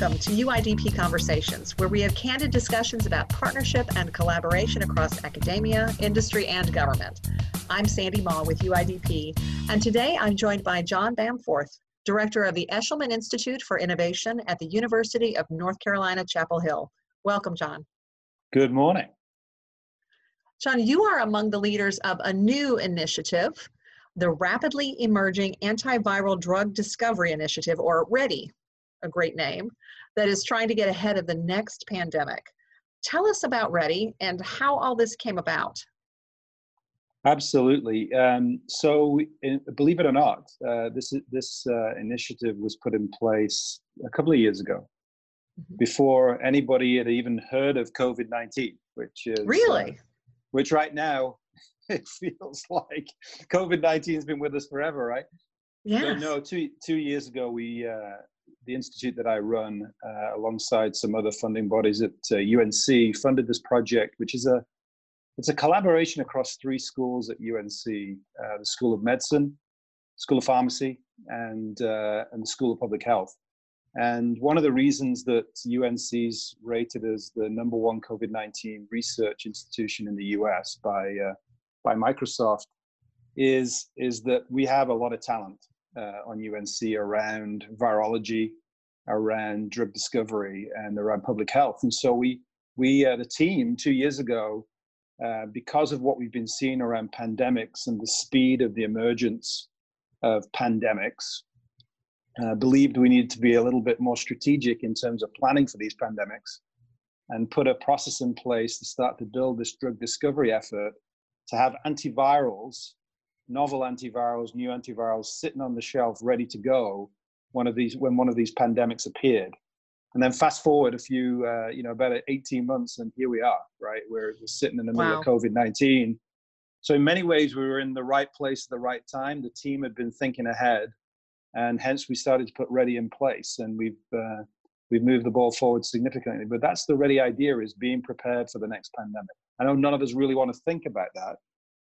Welcome to UIDP Conversations, where we have candid discussions about partnership and collaboration across academia, industry, and government. I'm Sandy Maw with UIDP, and today I'm joined by John Bamforth, Director of the Eshelman Institute for Innovation at the University of North Carolina, Chapel Hill. Welcome, John. Good morning. John, you are among the leaders of a new initiative, the Rapidly Emerging Antiviral Drug Discovery Initiative, or READY, a great name, that is trying to get ahead of the next pandemic. Tell us about Ready and how all this came about. Absolutely. Um, so, in, believe it or not, uh, this this uh, initiative was put in place a couple of years ago, mm-hmm. before anybody had even heard of COVID nineteen, which is really, uh, which right now it feels like COVID nineteen has been with us forever, right? Yeah. So, no, two two years ago we uh, the institute that I run, uh, alongside some other funding bodies at uh, UNC, funded this project, which is a it's a collaboration across three schools at UNC: uh, the School of Medicine, School of Pharmacy, and uh, and the School of Public Health. And one of the reasons that UNC's rated as the number one COVID-19 research institution in the US by uh, by Microsoft is is that we have a lot of talent uh, on UNC around virology, around drug discovery, and around public health. And so we, we uh, the team, two years ago, uh, because of what we've been seeing around pandemics and the speed of the emergence of pandemics, uh, believed we needed to be a little bit more strategic in terms of planning for these pandemics and put a process in place to start to build this drug discovery effort to have antivirals novel antivirals, new antivirals sitting on the shelf ready to go one of these when one of these pandemics appeared. And then fast forward a few, uh, you know, about 18 months, and here we are, right? We're, we're sitting in the middle wow. of COVID 19. So, in many ways, we were in the right place at the right time. The team had been thinking ahead, and hence we started to put Ready in place, and we've uh, we've moved the ball forward significantly. But that's the Ready idea: is being prepared for the next pandemic. I know none of us really want to think about that,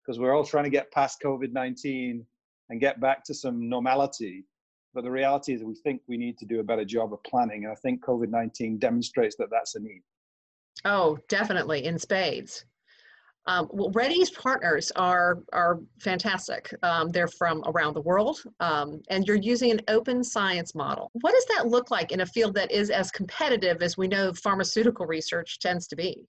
because we're all trying to get past COVID 19 and get back to some normality. But the reality is, we think we need to do a better job of planning. And I think COVID 19 demonstrates that that's a need. Oh, definitely, in spades. Um, well, Ready's partners are are fantastic. Um, they're from around the world, um, and you're using an open science model. What does that look like in a field that is as competitive as we know pharmaceutical research tends to be?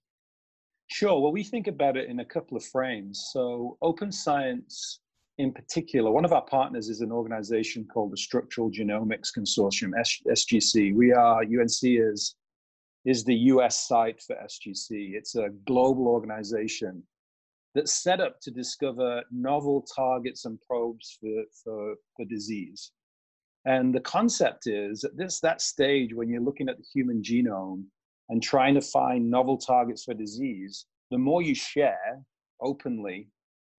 Sure. Well, we think about it in a couple of frames. So, open science in particular, one of our partners is an organization called the Structural Genomics Consortium, SGC. We are, UNC is, is the US site for SGC. It's a global organization that's set up to discover novel targets and probes for, for, for disease. And the concept is at this that stage when you're looking at the human genome, and trying to find novel targets for disease, the more you share openly,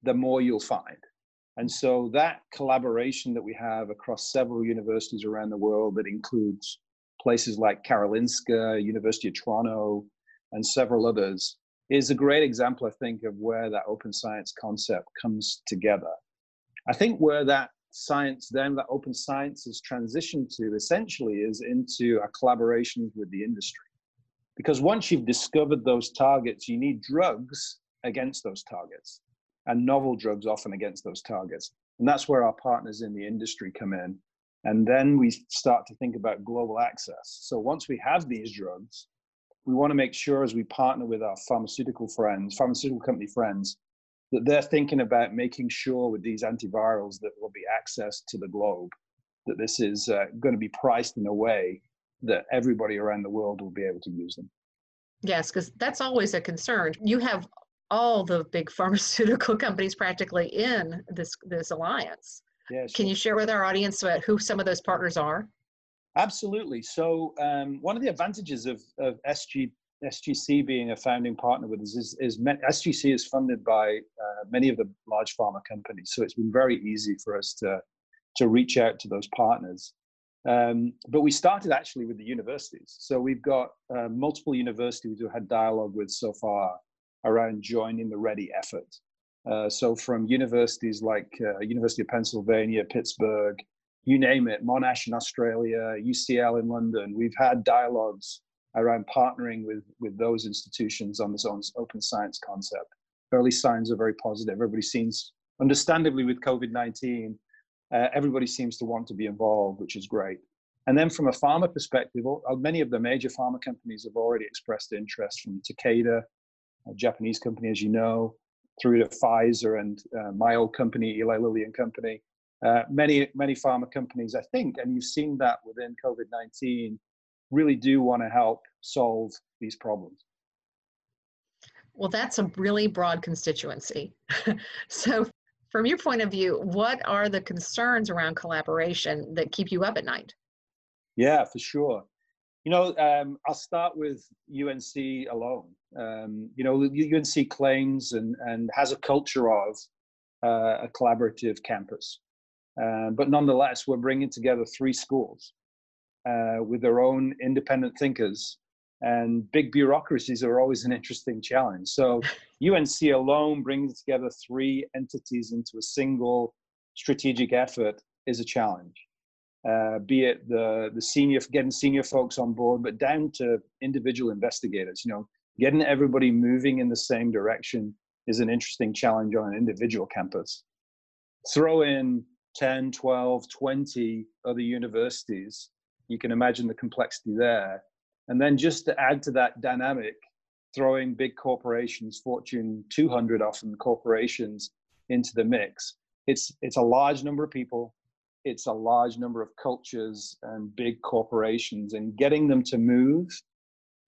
the more you'll find. And so that collaboration that we have across several universities around the world that includes places like Karolinska, University of Toronto, and several others is a great example, I think, of where that open science concept comes together. I think where that science then, that open science has transitioned to essentially is into a collaboration with the industry. Because once you've discovered those targets, you need drugs against those targets and novel drugs often against those targets. And that's where our partners in the industry come in. And then we start to think about global access. So once we have these drugs, we want to make sure as we partner with our pharmaceutical friends, pharmaceutical company friends, that they're thinking about making sure with these antivirals that will be access to the globe, that this is uh, going to be priced in a way that everybody around the world will be able to use them. Yes, because that's always a concern. You have all the big pharmaceutical companies practically in this this alliance. Yes. Can you share with our audience who some of those partners are? Absolutely. So um, one of the advantages of, of SG, SGC being a founding partner with us is, is SGC is funded by uh, many of the large pharma companies. So it's been very easy for us to, to reach out to those partners. Um, but we started actually with the universities. So we've got uh, multiple universities who have had dialogue with so far around joining the Ready effort. Uh, so from universities like uh, University of Pennsylvania, Pittsburgh, you name it, Monash in Australia, UCL in London. We've had dialogues around partnering with, with those institutions on this open science concept. Early signs are very positive. Everybody seems, understandably with COVID-19, uh, everybody seems to want to be involved, which is great. And then from a pharma perspective, many of the major pharma companies have already expressed interest from Takeda, a Japanese company, as you know, through to Pfizer and uh, my old company, Eli Lilly and Company. Uh, many, many pharma companies, I think, and you've seen that within COVID 19, really do want to help solve these problems. Well, that's a really broad constituency. so, from your point of view, what are the concerns around collaboration that keep you up at night? Yeah, for sure. You know, um, I'll start with UNC alone. Um, you know, UNC claims and, and has a culture of uh, a collaborative campus. Uh, but nonetheless, we're bringing together three schools uh, with their own independent thinkers. And big bureaucracies are always an interesting challenge. So, UNC alone bringing together three entities into a single strategic effort is a challenge. Uh, be it the the senior getting senior folks on board, but down to individual investigators. You know, getting everybody moving in the same direction is an interesting challenge on an individual campus. Throw in 10, 12, 20 other universities, you can imagine the complexity there. And then just to add to that dynamic, throwing big corporations, Fortune 200 often corporations, into the mix. It's it's a large number of people it's a large number of cultures and big corporations, and getting them to move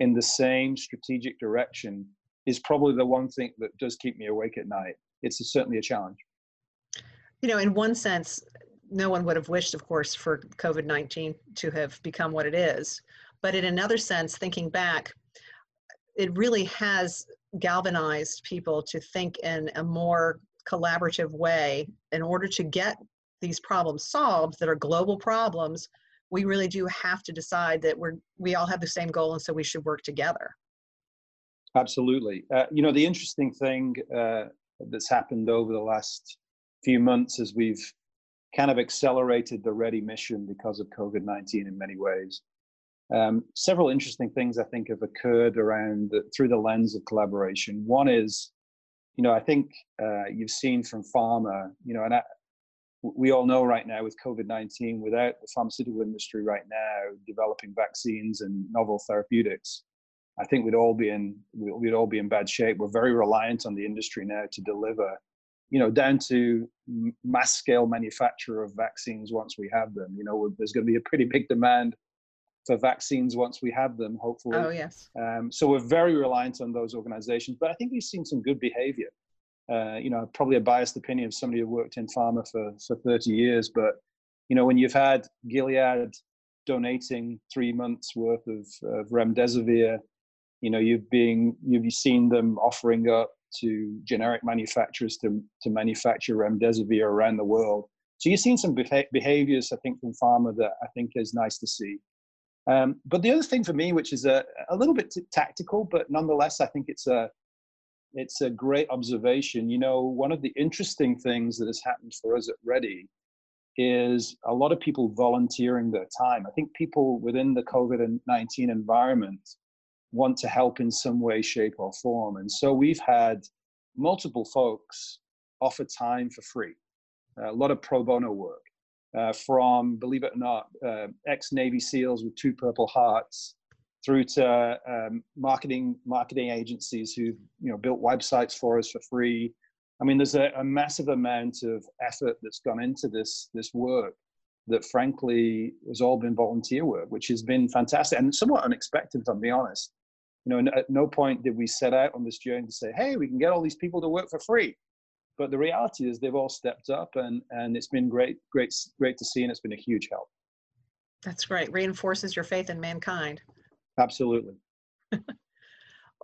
in the same strategic direction is probably the one thing that does keep me awake at night. It's a, certainly a challenge. You know, in one sense, no one would have wished, of course, for COVID 19 to have become what it is. But in another sense, thinking back, it really has galvanized people to think in a more collaborative way in order to get these problems solved that are global problems, we really do have to decide that we're we all have the same goal and so we should work together. Absolutely. Uh, you know, the interesting thing uh, that's happened over the last few months is we've kind of accelerated the ready mission because of COVID 19 in many ways. Um, several interesting things I think have occurred around the, through the lens of collaboration. One is, you know, I think uh, you've seen from pharma, you know, and I, we all know right now with COVID 19, without the pharmaceutical industry right now developing vaccines and novel therapeutics, I think we'd all be in we'd all be in bad shape. We're very reliant on the industry now to deliver, you know, down to mass scale manufacture of vaccines once we have them. You know, there's going to be a pretty big demand for vaccines once we have them, hopefully. Oh yes. Um, so we're very reliant on those organizations, but I think we've seen some good behavior uh, you know, probably a biased opinion of somebody who worked in pharma for, for 30 years, but, you know, when you've had Gilead donating three months worth of, of remdesivir, you know, you've been, you've seen them offering up to generic manufacturers to, to manufacture remdesivir around the world. So you've seen some behaviors, I think, from pharma that I think is nice to see. Um, but the other thing for me, which is a, a little bit t- tactical, but nonetheless, I think it's a, it's a great observation. You know, one of the interesting things that has happened for us at Ready is a lot of people volunteering their time. I think people within the COVID 19 environment want to help in some way, shape, or form. And so we've had multiple folks offer time for free, a lot of pro bono work. Uh, from, believe it or not, uh, ex Navy SEALs with two Purple Hearts through to um, marketing marketing agencies who you know built websites for us for free. I mean, there's a, a, massive amount of effort that's gone into this this work that, frankly, has all been volunteer work, which has been fantastic and somewhat unexpected, if I'm being honest. You know, at no point did we set out on this journey to say, "Hey, we can get all these people to work for free." But the reality is, they've all stepped up, and and it's been great, great, great to see, and it's been a huge help. That's great. Reinforces your faith in mankind. Absolutely.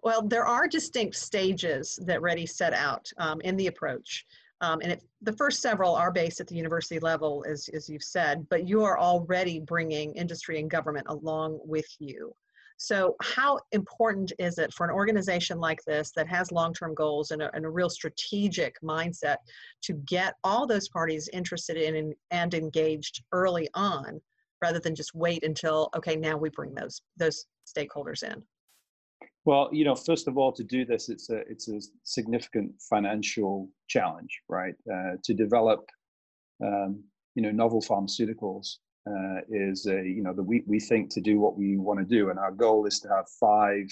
well, there are distinct stages that Ready set out um, in the approach. Um, and it, the first several are based at the university level, as, as you've said, but you are already bringing industry and government along with you. So, how important is it for an organization like this that has long term goals and a, and a, real strategic mindset to get all those parties interested in and engaged early on rather than just wait until, okay, now we bring those, those stakeholders in? Well, you know, first of all, to do this, it's a it's a significant financial challenge, right? Uh, to develop, um, you know, novel pharmaceuticals uh, is a you know the we we think to do what we want to do, and our goal is to have five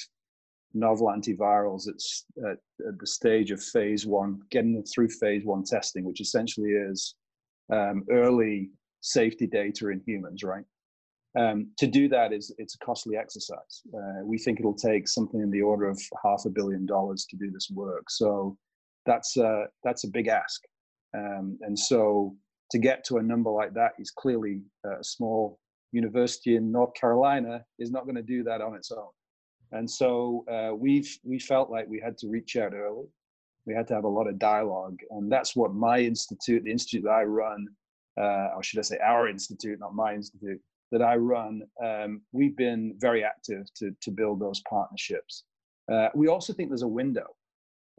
novel antivirals at, at, at the stage of phase one, getting through phase one testing, which essentially is um, early safety data in humans, right? Um, to do that is it's a costly exercise. Uh, we think it'll take something in the order of half a billion dollars to do this work. So that's a, that's a big ask. Um, and so to get to a number like that is clearly a small university in North Carolina is not going to do that on its own. And so uh, we've we felt like we had to reach out early. We had to have a lot of dialogue, and that's what my institute, the institute that I run, uh, or should I say, our institute, not my institute, that I run, um, we've been very active to to build those partnerships. Uh, we also think there's a window.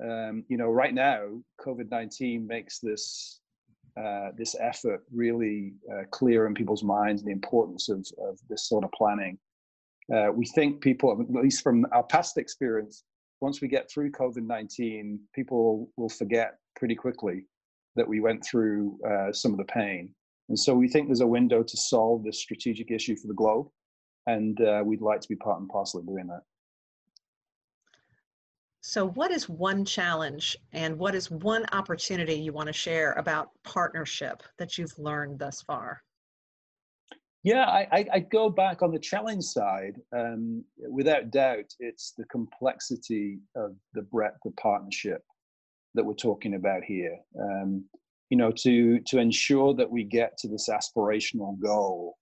Um, you know, right now, COVID nineteen makes this uh, this effort really uh, clear in people's minds the importance of, of this sort of planning. Uh, we think people, at least from our past experience, once we get through COVID 19, people will forget pretty quickly that we went through uh, some of the pain. And so we think there's a window to solve this strategic issue for the globe. And uh, we'd like to be part and parcel of doing that. So, what is one challenge and what is one opportunity you want to share about partnership that you've learned thus far? Yeah, I, I go back on the challenge side. Um, without doubt, it's the complexity of the breadth of partnership that we're talking about here. Um, you know, to to ensure that we get to this aspirational goal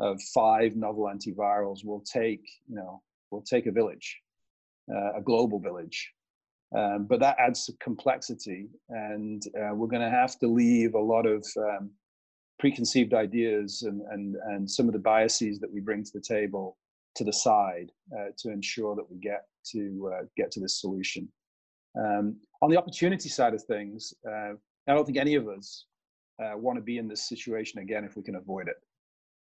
of five novel antivirals will take, you know, will take a village uh, a global village. Um, but that adds complexity, and uh, we're going to have to leave a lot of um, preconceived ideas and, and, and some of the biases that we bring to the table to the side uh, to ensure that we get to uh, get to this solution. Um, on the opportunity side of things, uh, I don't think any of us uh, want to be in this situation again if we can avoid it.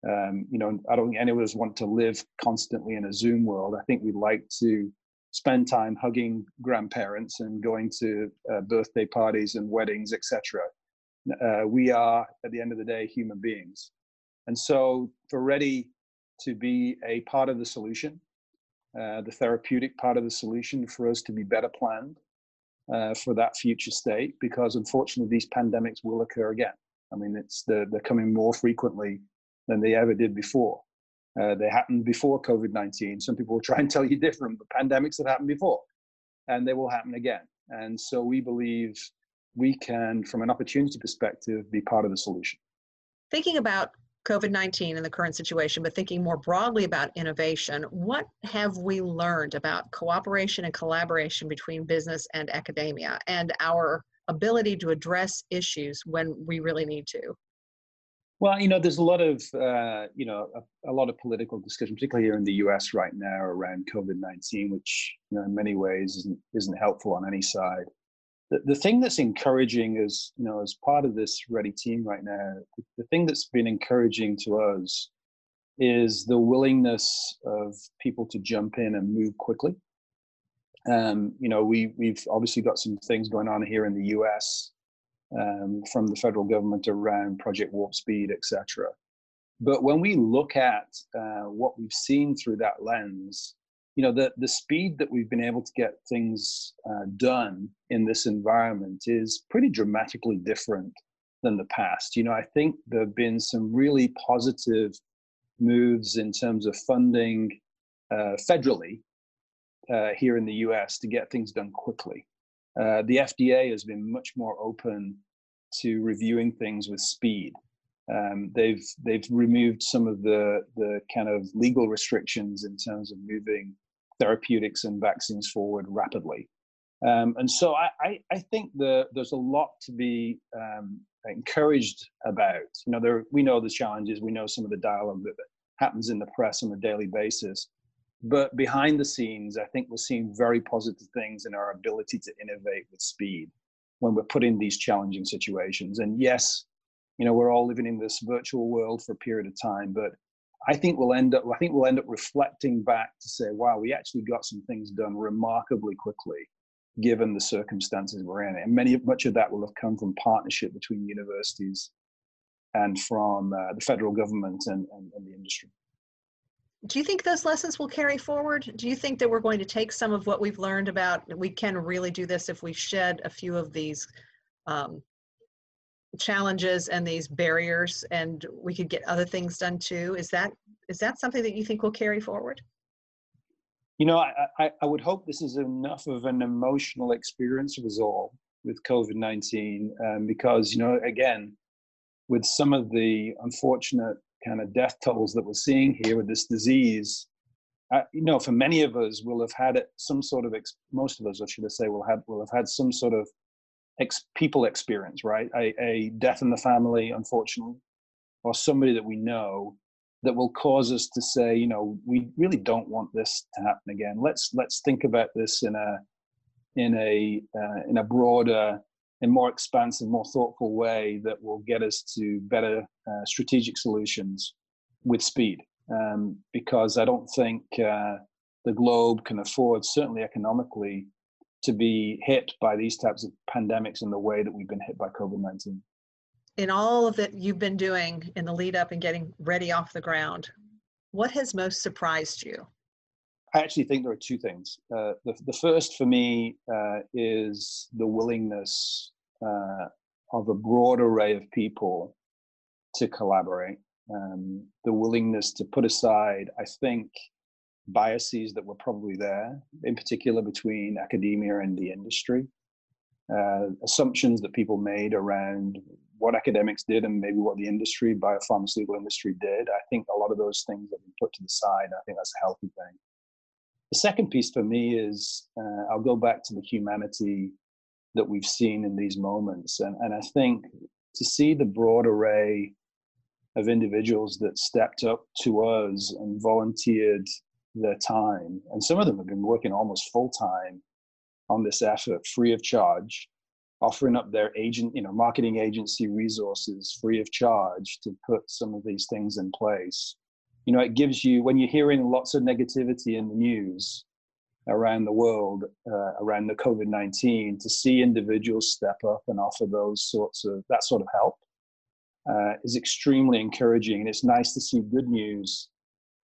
Um, you know, I don't think any of us want to live constantly in a Zoom world. I think we'd like to spend time hugging grandparents and going to uh, birthday parties and weddings, etc. Uh, we are, at the end of the day, human beings. And so, for Ready to be a part of the solution, uh, the therapeutic part of the solution, for us to be better planned uh, for that future state, because unfortunately, these pandemics will occur again. I mean, it's the, they're coming more frequently than they ever did before. Uh, they happened before COVID 19. Some people will try and tell you different, but pandemics have happened before and they will happen again. And so we believe we can, from an opportunity perspective, be part of the solution. Thinking about COVID 19 and the current situation, but thinking more broadly about innovation, what have we learned about cooperation and collaboration between business and academia and our ability to address issues when we really need to? Well, you know, there's a lot of uh, you know a, a, lot of political discussion, particularly here in the U.S. right now around COVID-19, which you know in many ways isn't isn't helpful on any side. The, the thing that's encouraging is you know as part of this Ready team right now, the, the thing that's been encouraging to us is the willingness of people to jump in and move quickly. Um, you know, we we've obviously got some things going on here in the U.S um, from the federal government around Project Warp Speed, etc. But when we look at uh, what we've seen through that lens, you know, the, the speed that we've been able to get things uh, done in this environment is pretty dramatically different than the past. You know, I think there have been some really positive moves in terms of funding uh, federally uh, here in the US to get things done quickly. Uh, the FDA has been much more open to reviewing things with speed. Um, they've they've removed some of the the kind of legal restrictions in terms of moving therapeutics and vaccines forward rapidly. Um, and so I, I, I, think the, there's a lot to be um, encouraged about. You know, there, we know the challenges, we know some of the dialogue that happens in the press on a daily basis. But behind the scenes, I think we're seeing very positive things in our ability to innovate with speed when we're put in these challenging situations. And yes, you know, we're all living in this virtual world for a period of time, but I think we'll end up I think we'll end up reflecting back to say, wow, we actually got some things done remarkably quickly given the circumstances we're in. And many much of that will have come from partnership between universities and from uh, the federal government and, and, and the industry do you think those lessons will carry forward? Do you think that we're going to take some of what we've learned about we can really do this if we shed a few of these um, challenges and these barriers, and we could get other things done too? Is that is that something that you think will carry forward? You know, I, I, I would hope this is enough of an emotional experience for us all with COVID nineteen, um, because you know, again, with some of the unfortunate kind of death tolls that we're seeing here with this disease, you know, for many of us, we'll have had it, some sort of, ex- most of us, I should say, will have will have had some sort of ex- people experience, right? A, a death in the family, unfortunately, or somebody that we know that will cause us to say, you know, we really don't want this to happen again. Let's let's think about this in a in a uh, in a broader and more expansive, more thoughtful way that will get us to better uh, strategic solutions with speed. Um, because I don't think uh, the globe can afford, certainly economically, to be hit by these types of pandemics in the way that we've been hit by COVID 19. In all of that you've been doing in the lead up and getting ready off the ground, what has most surprised you? I actually think there are two things. Uh, the, the first for me uh, is the willingness uh, of a broad array of people to collaborate. Um, the willingness to put aside, I think, biases that were probably there, in particular between academia and the industry, uh, assumptions that people made around what academics did and maybe what the industry, biopharmaceutical industry did. I think a lot of those things have been put to the side. I think that's a healthy thing. The second piece for me is uh, I'll go back to the humanity that we've seen in these moments. And, and I think to see the broad array of individuals that stepped up to us and volunteered their time, and some of them have been working almost full time on this effort free of charge, offering up their agent, you know, marketing agency resources free of charge to put some of these things in place. You know, it gives you, when you're hearing lots of negativity in the news, around the world uh, around the COVID 19 to see individuals step up and offer those sorts of that sort of help uh, is extremely encouraging. And it's nice to see good news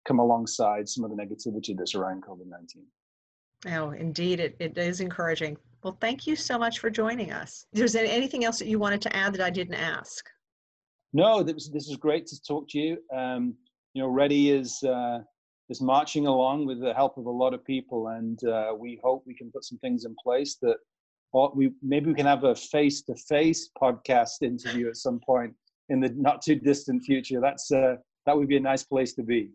come alongside some of the negativity that's around COVID 19. Oh, indeed, it, it is encouraging. Well, thank you so much for joining us. Is there anything else that you wanted to add that I didn't ask? No, this, this is great to talk to you. Um, you know, Ready is uh, is marching along with the help of a lot of people, and uh, we hope we can put some things in place that or we maybe we can have a face-to-face podcast interview at some point in the not too distant future. That's uh, that would be a nice place to be.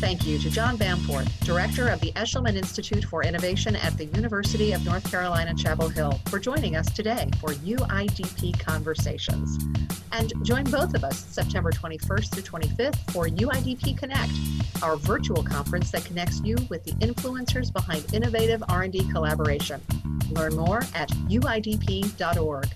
Thank you to John Bamforth, Director of the Eshelman Institute for Innovation at the University of North Carolina, Chapel Hill, for joining us today for UIDP Conversations. And join both of us September 21st through 25th for UIDP Connect, our virtual conference that connects you with the influencers behind innovative R&D collaboration. Learn more at uidp.org.